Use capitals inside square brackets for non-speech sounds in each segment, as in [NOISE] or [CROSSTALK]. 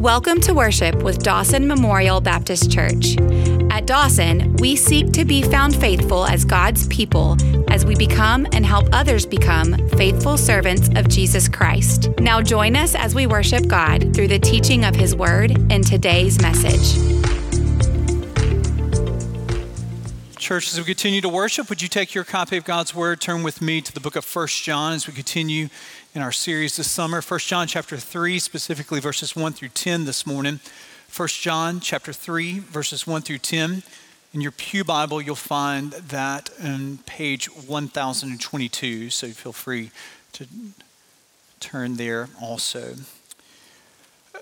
Welcome to worship with Dawson Memorial Baptist Church. At Dawson, we seek to be found faithful as God's people as we become and help others become faithful servants of Jesus Christ. Now join us as we worship God through the teaching of His Word in today's message. Church, as we continue to worship, would you take your copy of God's Word, turn with me to the book of First John as we continue in our series this summer. 1 John chapter 3, specifically verses 1 through 10 this morning. 1 John chapter 3, verses 1 through 10. In your Pew Bible, you'll find that on page 1022, so feel free to turn there also.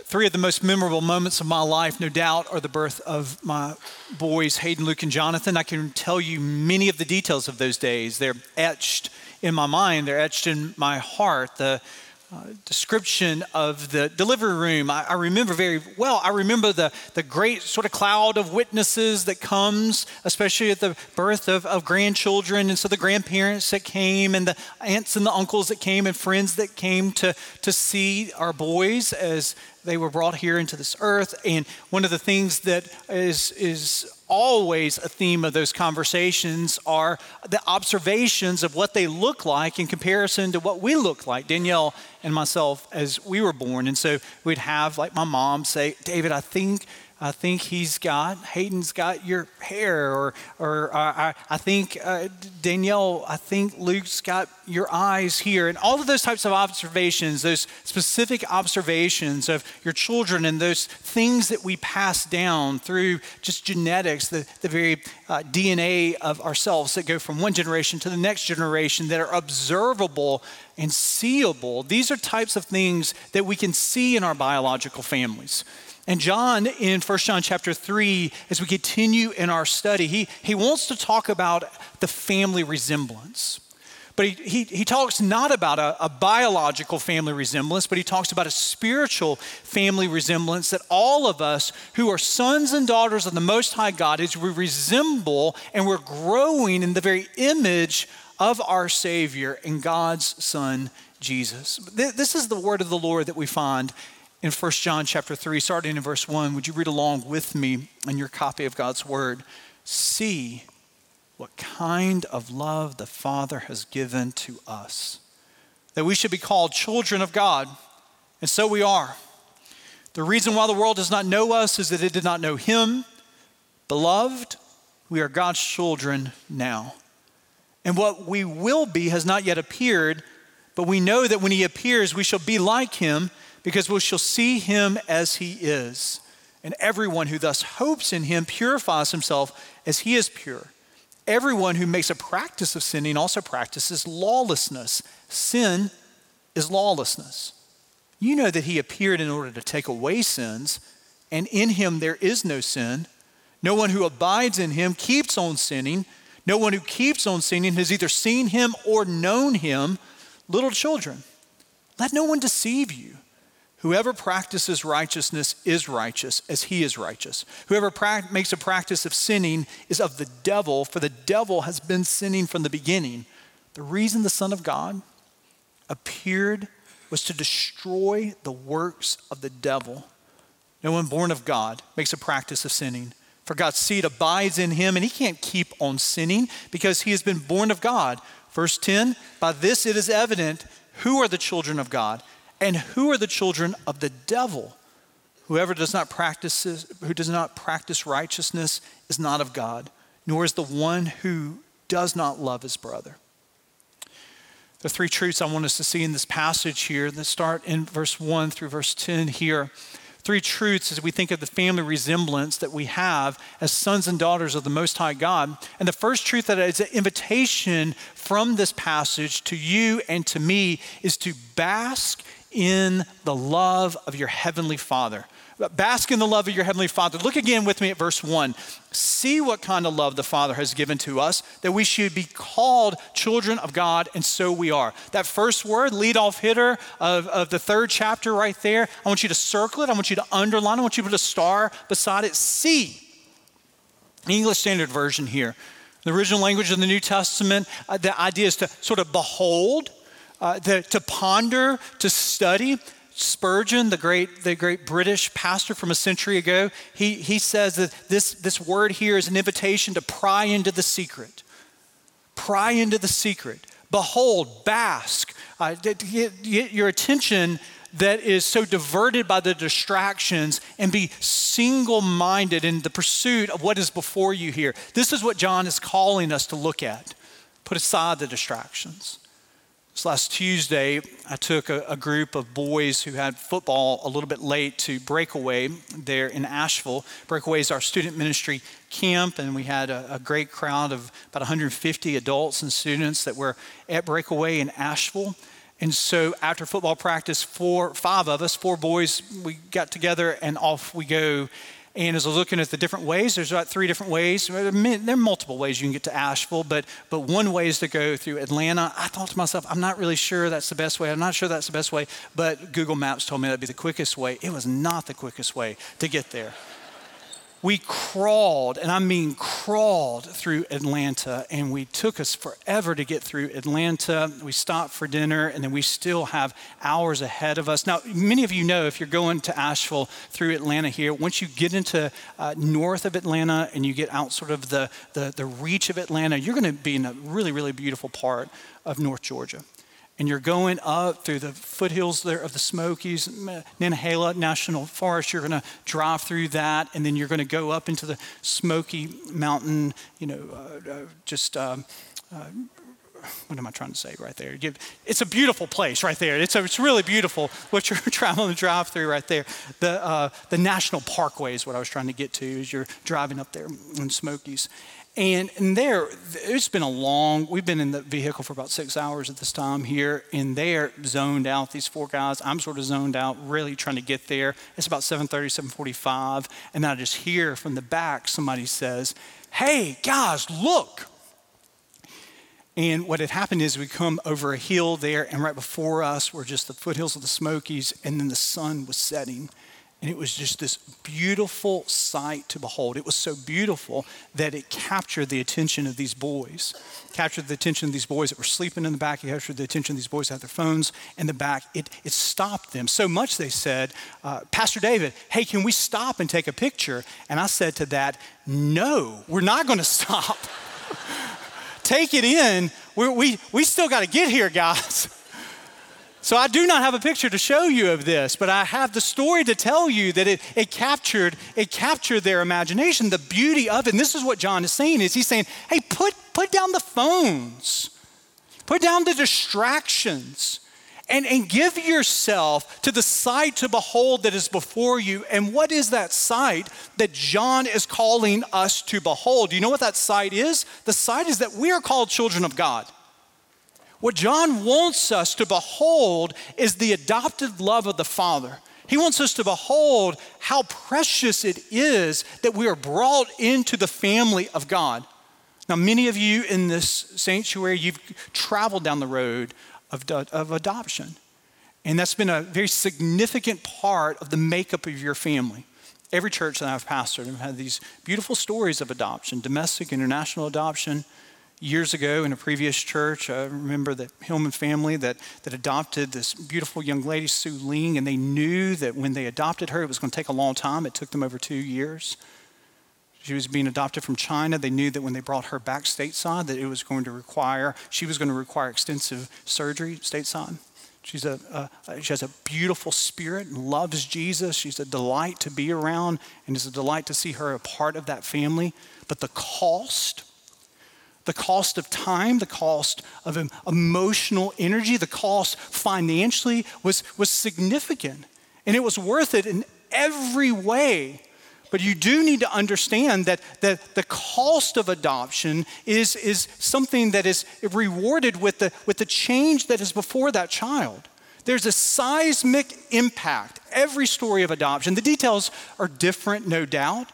Three of the most memorable moments of my life, no doubt, are the birth of my boys, Hayden, Luke, and Jonathan. I can tell you many of the details of those days. They're etched in my mind, they're etched in my heart. The uh, description of the delivery room, I, I, remember very well. I remember the, the great sort of cloud of witnesses that comes, especially at the birth of, of grandchildren. And so the grandparents that came, and the aunts and the uncles that came, and friends that came to, to see our boys as they were brought here into this earth. And one of the things that is, is always a theme of those conversations are the observations of what they look like in comparison to what we look like, Danielle and myself, as we were born. And so we'd have, like my mom, say, David, I think I think he's got, Hayden's got your hair, or, or uh, I, think uh, Danielle, I think Luke's got your eyes here. And all of those types of observations, those specific observations of your children and those things that we pass down through just genetics, the, the very uh, DNA of ourselves that go from one generation to the next generation that are observable and seeable. These are types of things that we can see in our biological families. And John, in 1 John chapter 3, as we continue in our study, he, he wants to talk about the family resemblance. But he, he, he talks not about a, a biological family resemblance, but he talks about a spiritual family resemblance that all of us who are sons and daughters of the Most High God, as we resemble and we're growing in the very image of our Savior and God's Son, Jesus. This is the word of the Lord that we find in 1 John chapter 3, starting in verse 1. Would you read along with me in your copy of God's word? See what kind of love the Father has given to us, that we should be called children of God, and so we are. The reason why the world does not know us is that it did not know Him. Beloved, we are God's children now. And what we will be has not yet appeared, but we know that when He appears, we shall be like Him because we shall see him as he is. And everyone who thus hopes in him purifies himself as he is pure. Everyone who makes a practice of sinning also practices lawlessness. Sin is lawlessness. You know that he appeared in order to take away sins, and in him there is no sin. No one who abides in him keeps on sinning. No one who keeps on sinning has either seen him or known him. Little children, let no one deceive you. Whoever practices righteousness is righteous as he is righteous. Whoever pra- makes a practice of sinning is of the devil, for the devil has been sinning from the beginning. The reason the Son of God appeared was to destroy the works of the devil. No one born of God makes a practice of sinning, for God's seed abides in him, and he can't keep on sinning because he has been born of God. Verse 10 By this it is evident who are the children of God and who are the children of the devil? Whoever does not practice, who does not practice righteousness is not of God, nor is the one who does not love his brother. The three truths I want us to see in this passage here that start in verse 1 through verse 10 here. Three truths as we think of the family resemblance that we have as sons and daughters of the Most High God. And the first truth that is an invitation from this passage to you and to me is to bask in the love of your heavenly Father. Bask in the love of your heavenly Father. Look again with me at verse 1. See what kind of love the Father has given to us, that we should be called children of God, and so we are. That first word, lead off hitter of, of the third chapter right there, I want you to circle it. I want you to underline. I want you to put a star beside it. See. English Standard Version here. The original language of the New Testament, uh, the idea is to sort of behold, uh, the, to ponder, to study, Spurgeon, the great, the great British pastor from a century ago, he, he says that this, this word here is an invitation to pry into the secret. Pry into the secret. Behold, bask. Uh, get, get your attention that is so diverted by the distractions and be single minded in the pursuit of what is before you here. This is what John is calling us to look at. Put aside the distractions. Last Tuesday, I took a, a, group of boys who had football a little bit late to Breakaway there in Asheville. Breakaway is our student ministry camp, and we had a, a great crowd of about 150 adults and students that were at Breakaway in Asheville. And so after football practice, four, five of us, four boys, we got together and off we go. And as I was looking at the different ways, there's about three different ways. There are multiple ways you can get to Asheville, but, but one way is to go through Atlanta. I thought to myself, I'm not really sure that's the best way. I'm not sure that's the best way, but Google Maps told me that'd be the quickest way. It was not the quickest way to get there we crawled, and I mean crawled through Atlanta, and we took us forever to get through Atlanta. We stopped for dinner, and then we still have hours ahead of us. Now, many of you know if you're going to Asheville through Atlanta here, once you get into uh, north of Atlanta and you get out sort of the, the, the reach of Atlanta, you're going to be in a really, really beautiful part of North Georgia and you're going up through the foothills there of the Smokies, Nantahala National Forest. You're going to drive through that, and then you're going to go up into the Smoky Mountain, you know, uh, uh, just. Um, uh, what am I trying to say right there? It's a beautiful place right there. It's, a, it's really beautiful what you're [LAUGHS] traveling to drive through right there. The, uh, the National Parkway is what I was trying to get to as you're driving up there in Smokies. And, and there, it's been a long, we've been in the vehicle for about six hours at this time here, and they're zoned out, these four guys. I'm sort of zoned out, really trying to get there. It's about 7.30, 7.45, and I just hear from the back somebody says, hey, guys, look. And what had happened is we come over a hill there, and right before us were just the foothills of the Smokies, and then the sun was setting. And it was just this beautiful sight to behold. It was so beautiful that it captured the attention of these boys. Captured the attention of these boys that were sleeping in the back. It captured the attention of these boys that had their phones in the back. It, it stopped them. So much they said, uh, Pastor David, hey, can we stop and take a picture? And I said to that, no, we're not going [LAUGHS] to stop. take it in. We're, we, we still got to get here, guys. So I do not have a picture to show you of this, but I have the story to tell you that it, it captured it captured their imagination, the beauty of it. And this is what John is saying is he's saying, hey, put put down the phones, put down the distractions. And, and give yourself to the sight to behold that is before you. And what is that sight that John is calling us to behold? Do you know what that sight is? The sight is that we are called children of God. What John wants us to behold is the adopted love of the Father. He wants us to behold how precious it is that we are brought into the family of God. Now, many of you in this sanctuary, you've traveled down the road of, of adoption. And that's been a very significant part of the makeup of your family. Every church that I've pastored have had these beautiful stories of adoption, domestic, international adoption years ago in a previous church. I remember the Hillman family that, that adopted this beautiful young lady, Sue Ling, and they knew that when they adopted her, it was going to take a long time. It took them over two years. She was being adopted from China. They knew that when they brought her back stateside, that it was going to require, she was going to require extensive surgery stateside. She's a, she has a beautiful spirit and loves Jesus. She's a delight to be around and it's a delight to see her a part of that family. But the cost the cost of time, the cost of emotional energy, the cost financially was, was significant. And it was worth it in every way. But you do need to understand that, that the cost of adoption is, is something that is rewarded with the, with the change that is before that child. There's a seismic impact, every story of adoption. The details are different, no doubt.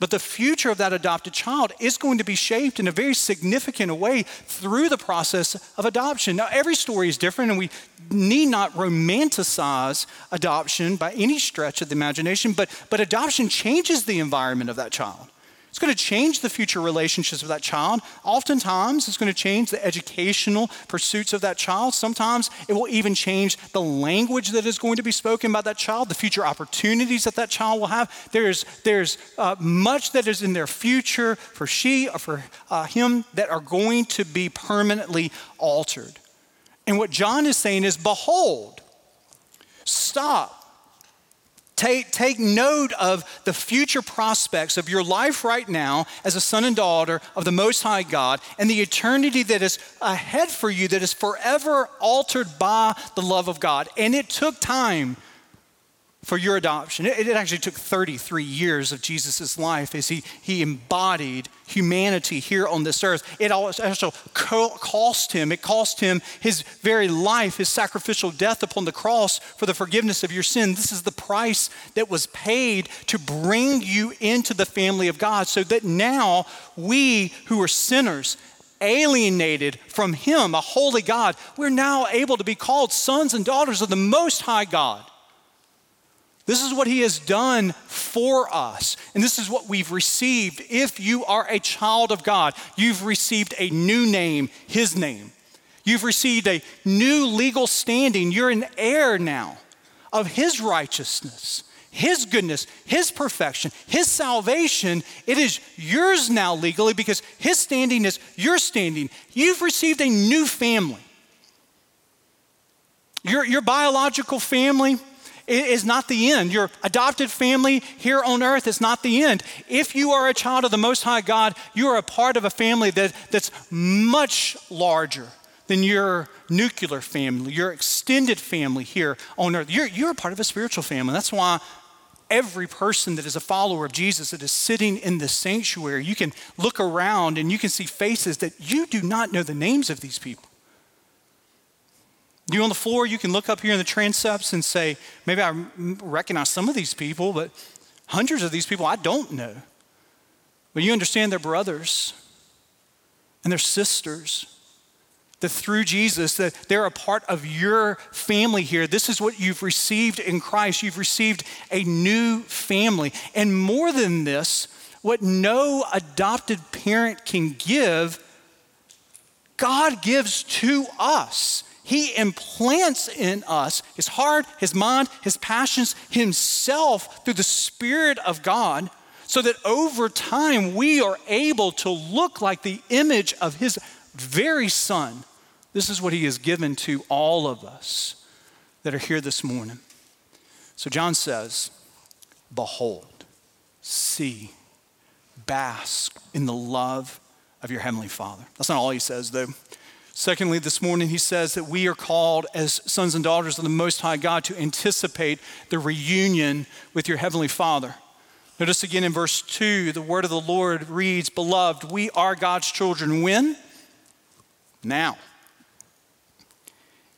But the future of that adopted child is going to be shaped in a very significant way through the process of adoption. Now, every story is different, and we need not romanticize adoption by any stretch of the imagination, but, but adoption changes the environment of that child. It's going to change the future relationships of that child. Oftentimes, it's going to change the educational pursuits of that child. Sometimes it will even change the language that is going to be spoken by that child, the future opportunities that that child will have. There's, there's uh, much that is in their future for she or for uh, him that are going to be permanently altered. And what John is saying is, behold, stop Take, take note of the future prospects of your life right now as a son and daughter of the Most High God and the eternity that is ahead for you that is forever altered by the love of God. And it took time for your adoption. It, it actually took 33 years of Jesus' life as he, he embodied humanity here on this earth. It also cost him, it cost him his very life, his sacrificial death upon the cross for the forgiveness of your sin. This is the price that was paid to bring you into the family of God so that now we who are sinners, alienated from him, a holy God, we're now able to be called sons and daughters of the Most High God. This is what he has done for us. And this is what we've received. If you are a child of God, you've received a new name, his name. You've received a new legal standing. You're an heir now of his righteousness, his goodness, his perfection, his salvation. It is yours now legally because his standing is your standing. You've received a new family. Your, your biological family, is not the end. Your adopted family here on earth is not the end. If you are a child of the Most High God, you are a part of a family that, that's much larger than your nuclear family, your extended family here on earth. You're, you're a part of a spiritual family. That's why every person that is a follower of Jesus that is sitting in the sanctuary, you can look around and you can see faces that you do not know the names of these people. You on the floor, you can look up here in the transepts and say, maybe I recognize some of these people, but hundreds of these people I don't know. But you understand they're brothers and they're sisters. That through Jesus, that they're a part of your family here. This is what you've received in Christ. You've received a new family. And more than this, what no adopted parent can give, God gives to us. He implants in us his heart, his mind, his passions, himself through the Spirit of God, so that over time we are able to look like the image of his very Son. This is what he has given to all of us that are here this morning. So John says, Behold, see, bask in the love of your Heavenly Father. That's not all he says, though. Secondly, this morning he says that we are called as sons and daughters of the Most High God to anticipate the reunion with your Heavenly Father. Notice again in verse 2, the word of the Lord reads, Beloved, we are God's children. When? Now.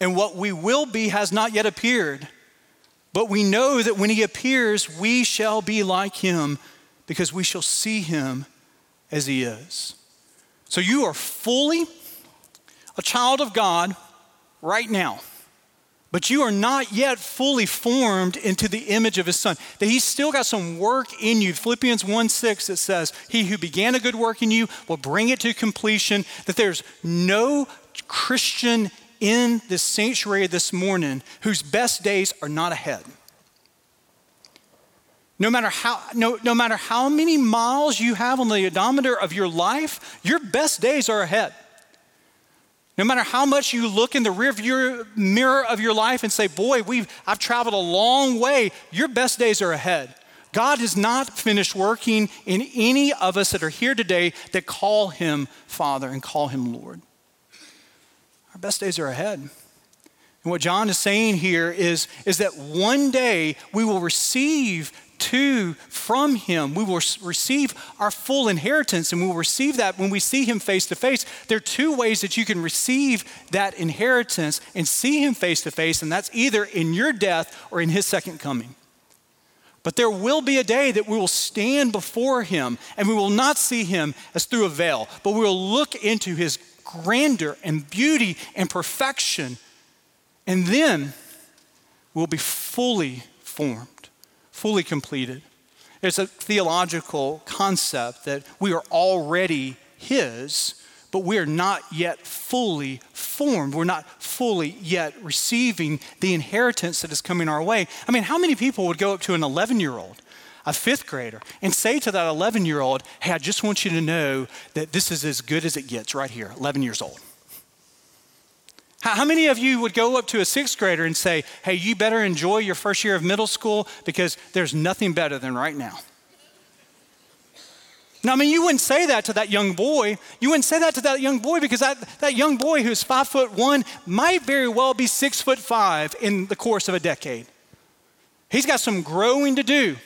And what we will be has not yet appeared, but we know that when he appears, we shall be like him because we shall see him as he is. So you are fully a child of God right now, but you are not yet fully formed into the image of his son. That he's still got some work in you. Philippians 1 6, it says, He who began a good work in you will bring it to completion. That there's no Christian in this sanctuary this morning whose best days are not ahead. No matter how, no, no matter how many miles you have on the odometer of your life, your best days are ahead. No matter how much you look in the rearview mirror of your life and say, Boy, we've, I've traveled a long way, your best days are ahead. God has not finished working in any of us that are here today that call him Father and call him Lord. Our best days are ahead. And what John is saying here is, is that one day we will receive to from him. We will receive our full inheritance, and we will receive that when we see him face to face. There are two ways that you can receive that inheritance and see him face to face, and that's either in your death or in his second coming. But there will be a day that we will stand before him and we will not see him as through a veil, but we will look into his grandeur and beauty and perfection. And then we'll be fully formed fully completed. There's a theological concept that we are already His, but we're not yet fully formed. We're not fully yet receiving the inheritance that is coming our way. I mean, how many people would go up to an 11 year old, a fifth grader, and say to that 11 year old, Hey, I just want you to know that this is as good as it gets right here, 11 years old? How many of you would go up to a sixth grader and say, Hey, you better enjoy your first year of middle school because there's nothing better than right now? Now, I mean, you wouldn't say that to that young boy. You wouldn't say that to that young boy because that, that young boy who's five foot one might very well be six foot five in the course of a decade. He's got some growing to do.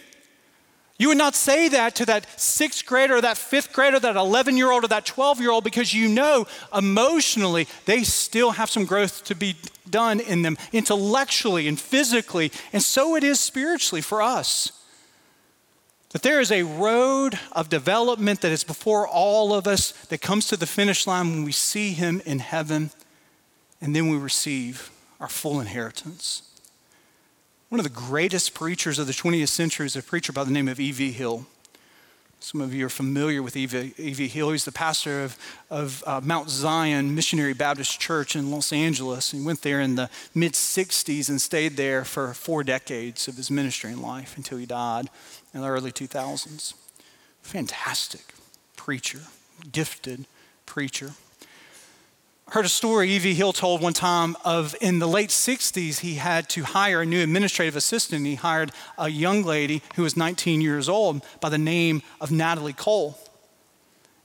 You would not say that to that sixth grader, or that fifth grader, that 11 year old, or that 12 year old because you know emotionally they still have some growth to be done in them, intellectually and physically. And so it is spiritually for us. That there is a road of development that is before all of us that comes to the finish line when we see Him in heaven and then we receive our full inheritance. One of the greatest preachers of the 20th century is a preacher by the name of E.V. Hill. Some of you are familiar with E.V. Hill. He's the pastor of, of uh, Mount Zion Missionary Baptist Church in Los Angeles. He went there in the mid 60s and stayed there for four decades of his ministry and life until he died in the early 2000s. Fantastic preacher, gifted preacher heard a story E.V. Hill told one time of in the late 60s, he had to hire a new administrative assistant. He hired a young lady who was 19 years old by the name of Natalie Cole.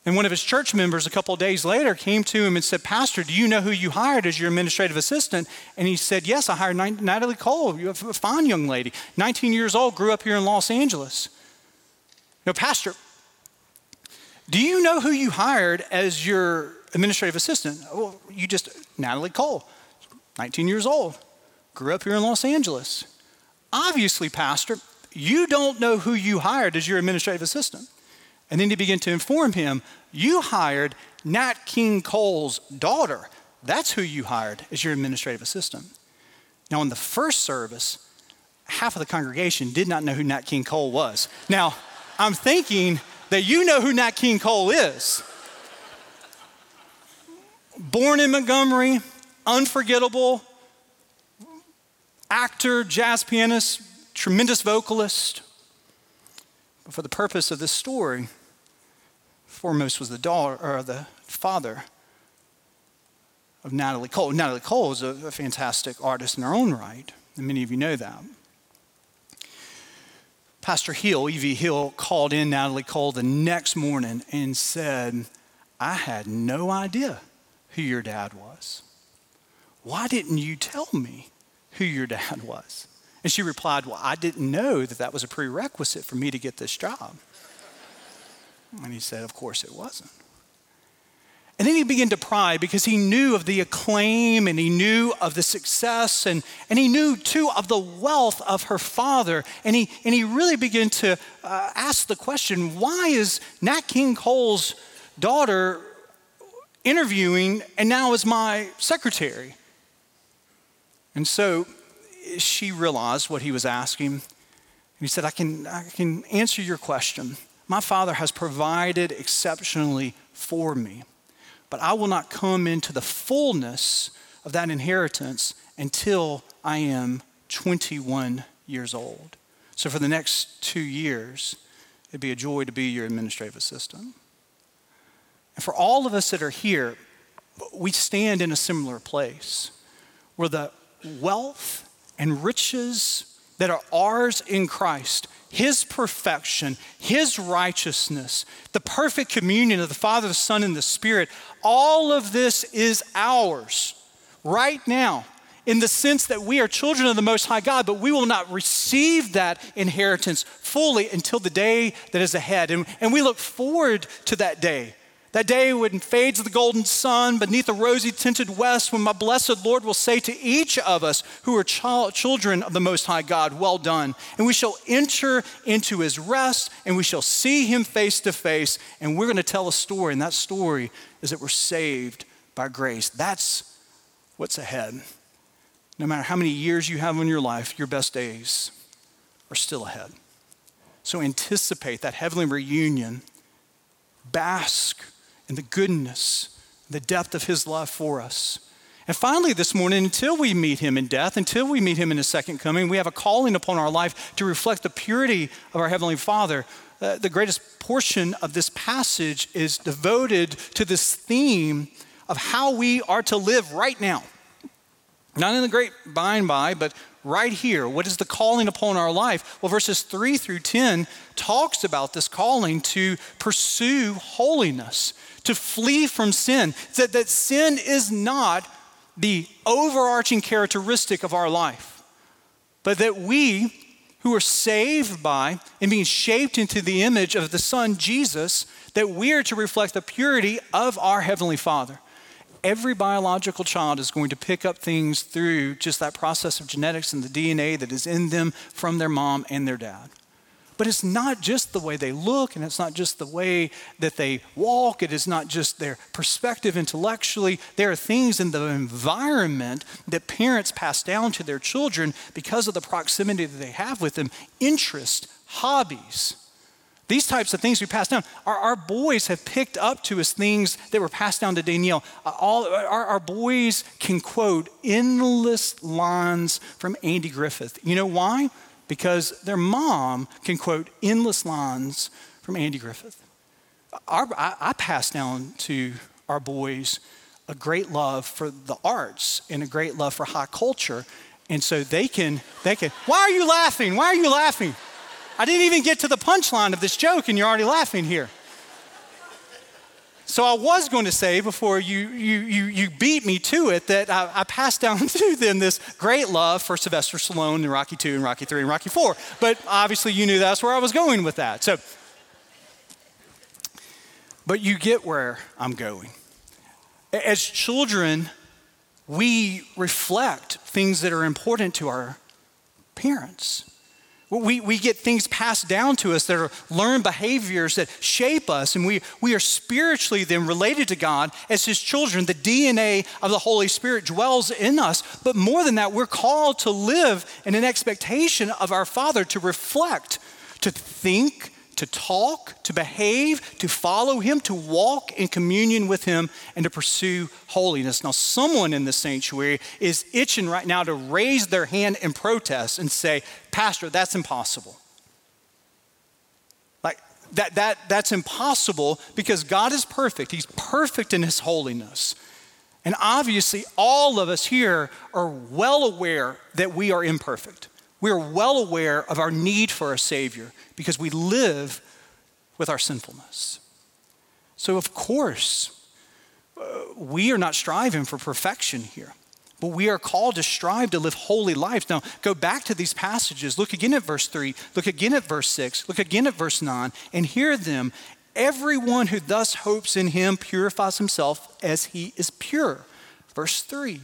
And one of his church members, a couple of days later, came to him and said, Pastor, do you know who you hired as your administrative assistant? And he said, Yes, I hired Natalie Cole, a fine young lady, 19 years old, grew up here in Los Angeles. No, Pastor, do you know who you hired as your administrative assistant. Well, you just, Natalie Cole, 19 years old, grew up here in Los Angeles. Obviously, Pastor, you don't know who you hired as your administrative assistant. And then he began to inform him, you hired Nat King Cole's daughter. That's who you hired as your administrative assistant. Now, in the first service, half of the congregation did not know who Nat King Cole was. Now, I'm thinking that you know who Nat King Cole is born in Montgomery, unforgettable actor, jazz pianist, tremendous vocalist. But for the purpose of this story, foremost was the daughter or the father of Natalie Cole. Natalie Cole is a, a fantastic artist in her own right, and many of you know that. Pastor Hill, E.V. Hill, called in Natalie Cole the next morning and said, I had no idea who your dad was. Why didn't you tell me who your dad [LAUGHS] was? And she replied, Well, I didn't know that that was a prerequisite for me to get this job. And he said, Of course it wasn't. And then he began to pry because he knew of the acclaim and he knew of the success and, and he knew too of the wealth of her father. And he, and he really began to uh, ask the question why is Nat King Cole's daughter interviewing and now is my secretary. And so she realized what he was asking. And he said, I can, I can answer your question. My father has provided exceptionally for me, but I will not come into the fullness of that inheritance until I am 21 years old. So for the next two years, it'd be a joy to be your administrative assistant. And for all of us that are here, we stand in a similar place where the wealth and riches that are ours in Christ, His perfection, His righteousness, the perfect communion of the Father, the Son, and the Spirit, all of this is ours right now in the sense that we are children of the Most High God, but we will not receive that inheritance fully until the day that is ahead. And, and we look forward to that day that day when fades the golden sun beneath the rosy tinted west, when my blessed Lord will say to each of us who are ch- children of the Most High God, Well done. And we shall enter into his rest and we shall see him face to face. And we're going to tell a story, and that story is that we're saved by grace. That's what's ahead. No matter how many years you have in your life, your best days are still ahead. So anticipate that heavenly reunion. Bask in the goodness, the depth of his love for us. And finally, this morning, until we meet him in death, until we meet him in his second coming, we have a calling upon our life to reflect the purity of our Heavenly Father. Uh, the greatest portion of this passage is devoted to this theme of how we are to live right now. Not in the great by and by, but right here. What is the calling upon our life? Well, verses 3 through 10 talks about this calling to pursue holiness, to flee from sin. That, that sin is not the overarching characteristic of our life, but that we who are saved by and being shaped into the image of the Son, Jesus, that we are to reflect the purity of our Heavenly Father. Every biological child is going to pick up things through just that process of genetics and the DNA that is in them from their mom and their dad. But it's not just the way they look, and it's not just the way that they walk, it is not just their perspective intellectually. There are things in the environment that parents pass down to their children because of the proximity that they have with them interest, hobbies. These types of things we pass down. Our, our boys have picked up to us things that were passed down to Danielle. Uh, all, our, our boys can quote endless lines from Andy Griffith. You know why? Because their mom can quote endless lines from Andy Griffith. Our, I, I pass down to our boys a great love for the arts and a great love for high culture. And so they can, they can, why are you laughing? Why are you laughing? I didn't even get to the punchline of this joke and you're already laughing here. So I was going to say before you, you, you, you beat me to it that I, I, passed down [LAUGHS] to them this great love for Sylvester Stallone in Rocky 2 and Rocky 3 and Rocky 4. But obviously you knew that's where I was going with that. So, but you get where I'm going. As children, we reflect things that are important to our parents. We, we get things passed down to us that are learned behaviors that shape us, and we, we are spiritually then related to God as His children. The DNA of the Holy Spirit dwells in us. But more than that, we're called to live in an expectation of our Father, to reflect, to think, to talk, to behave, to follow Him, to walk in communion with Him, and to pursue holiness. Now, someone in the sanctuary is itching right now to raise their hand in protest and say, Pastor, that's impossible. Like, that, that, that's impossible because God is perfect. He's perfect in His holiness. And obviously, all of us here are well aware that we are imperfect. We are well aware of our need for a Savior because we live with our sinfulness. So, of course, uh, we are not striving for perfection here, but we are called to strive to live holy lives. Now, go back to these passages. Look again at verse 3, look again at verse 6, look again at verse 9, and hear them. Everyone who thus hopes in him purifies himself as he is pure. Verse 3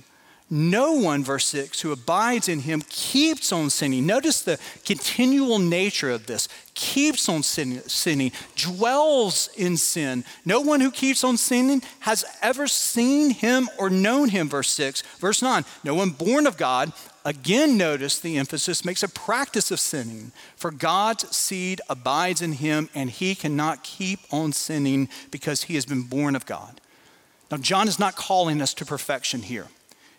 no one, verse 6, who abides in him keeps on sinning. Notice the continual nature of this. Keeps on sin, sinning, dwells in sin. No one who keeps on sinning has ever seen him or known him, verse 6. Verse 9, no one born of God, again, notice the emphasis, makes a practice of sinning. For God's seed abides in him, and he cannot keep on sinning because he has been born of God. Now, John is not calling us to perfection here.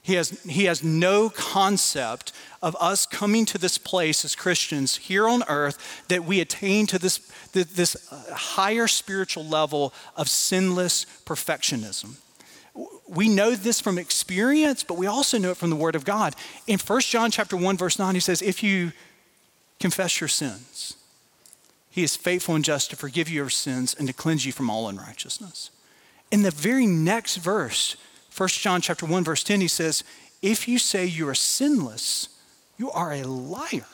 He has, he has no concept of us coming to this place as Christians here on earth that we attain to this, this uh, higher spiritual level of sinless perfectionism. We know this from experience, but we also know it from the Word of God. In 1 John chapter 1, verse 9, he says, If you confess your sins, he is faithful and just to forgive you your sins and to cleanse you from all unrighteousness. In the very next verse, 1 John chapter 1 verse 10 he says, "If you say you are sinless, you are a liar."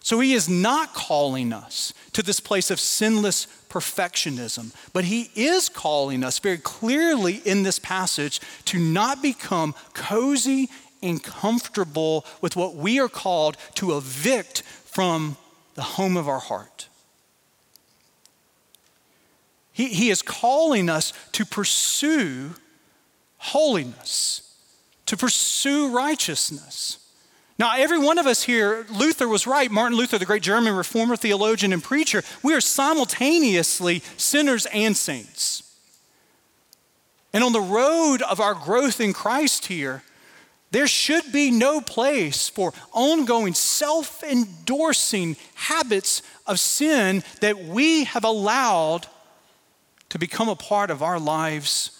So he is not calling us to this place of sinless perfectionism, but he is calling us very clearly in this passage to not become cozy and comfortable with what we are called to evict from the home of our heart. He, he is calling us to pursue holiness, to pursue righteousness. Now, every one of us here, Luther was right. Martin Luther, the great German reformer, theologian, and preacher, we are simultaneously sinners and saints. And on the road of our growth in Christ here, there should be no place for ongoing self endorsing habits of sin that we have allowed to become a part of our lives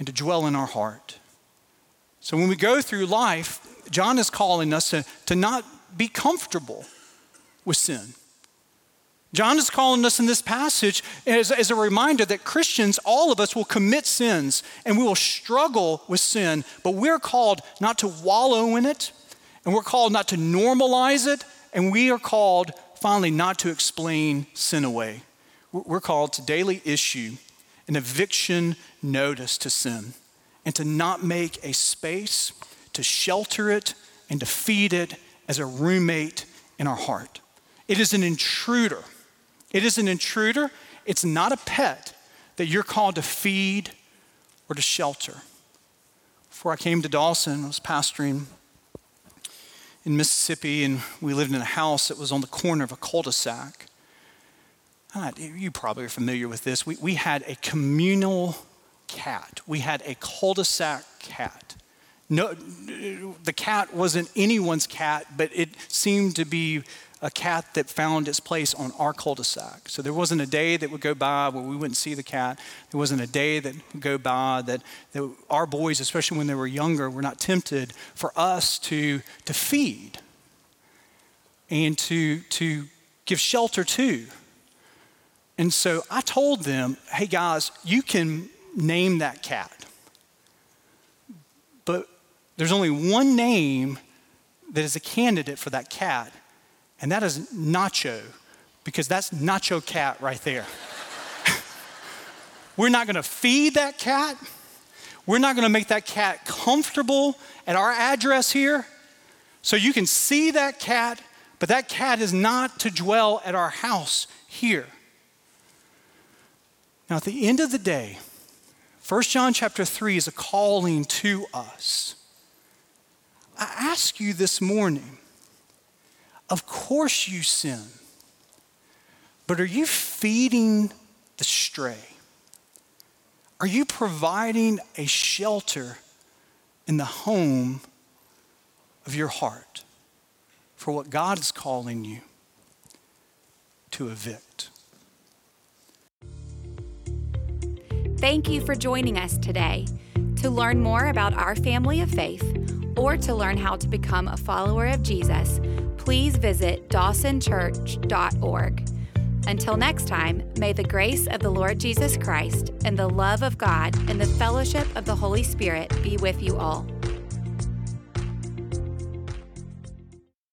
and to dwell in our heart. So when we go through life, John is calling us to, to not be comfortable with sin. John is calling us in this passage as, as, a reminder that Christians, all of us, will commit sins and we will struggle with sin, but we're called not to wallow in it, and we're called not to normalize it, and we are called, finally, not to explain sin away. We're called to daily issue an eviction notice to sin and to not make a space to shelter it and to feed it as a roommate in our heart. It is an intruder. It is an intruder. It's not a pet that you're called to feed or to shelter. Before I came to Dawson, I was pastoring in Mississippi, and we lived in a house that was on the corner of a cul de sac. You probably are familiar with this. We, we had a communal cat, we had a cul de sac cat. No, the cat wasn't anyone's cat, but it seemed to be a cat that found its place on our cul-de-sac. So there wasn't a day that would go by where we wouldn't see the cat. There wasn't a day that would go by that, that our boys, especially when they were younger, were not tempted for us to, to feed and to, to give shelter to. And so I told them, hey guys, you can name that cat. But there's only one name that is a candidate for that cat, and that is Nacho, because that's Nacho Cat right there. [LAUGHS] We're not gonna feed that cat. We're not gonna make that cat comfortable at our address here. So you can see that cat, but that cat is not to dwell at our house here. Now, at the end of the day, 1 John chapter 3 is a calling to us I ask you this morning of course you sin, but are you feeding the stray? Are you providing a shelter in the home of your heart for what God is calling you to evict? Thank you for joining us today. To learn more about our family of faith, or to learn how to become a follower of Jesus, please visit dawsonchurch.org. Until next time, may the grace of the Lord Jesus Christ and the love of God and the fellowship of the Holy Spirit be with you all.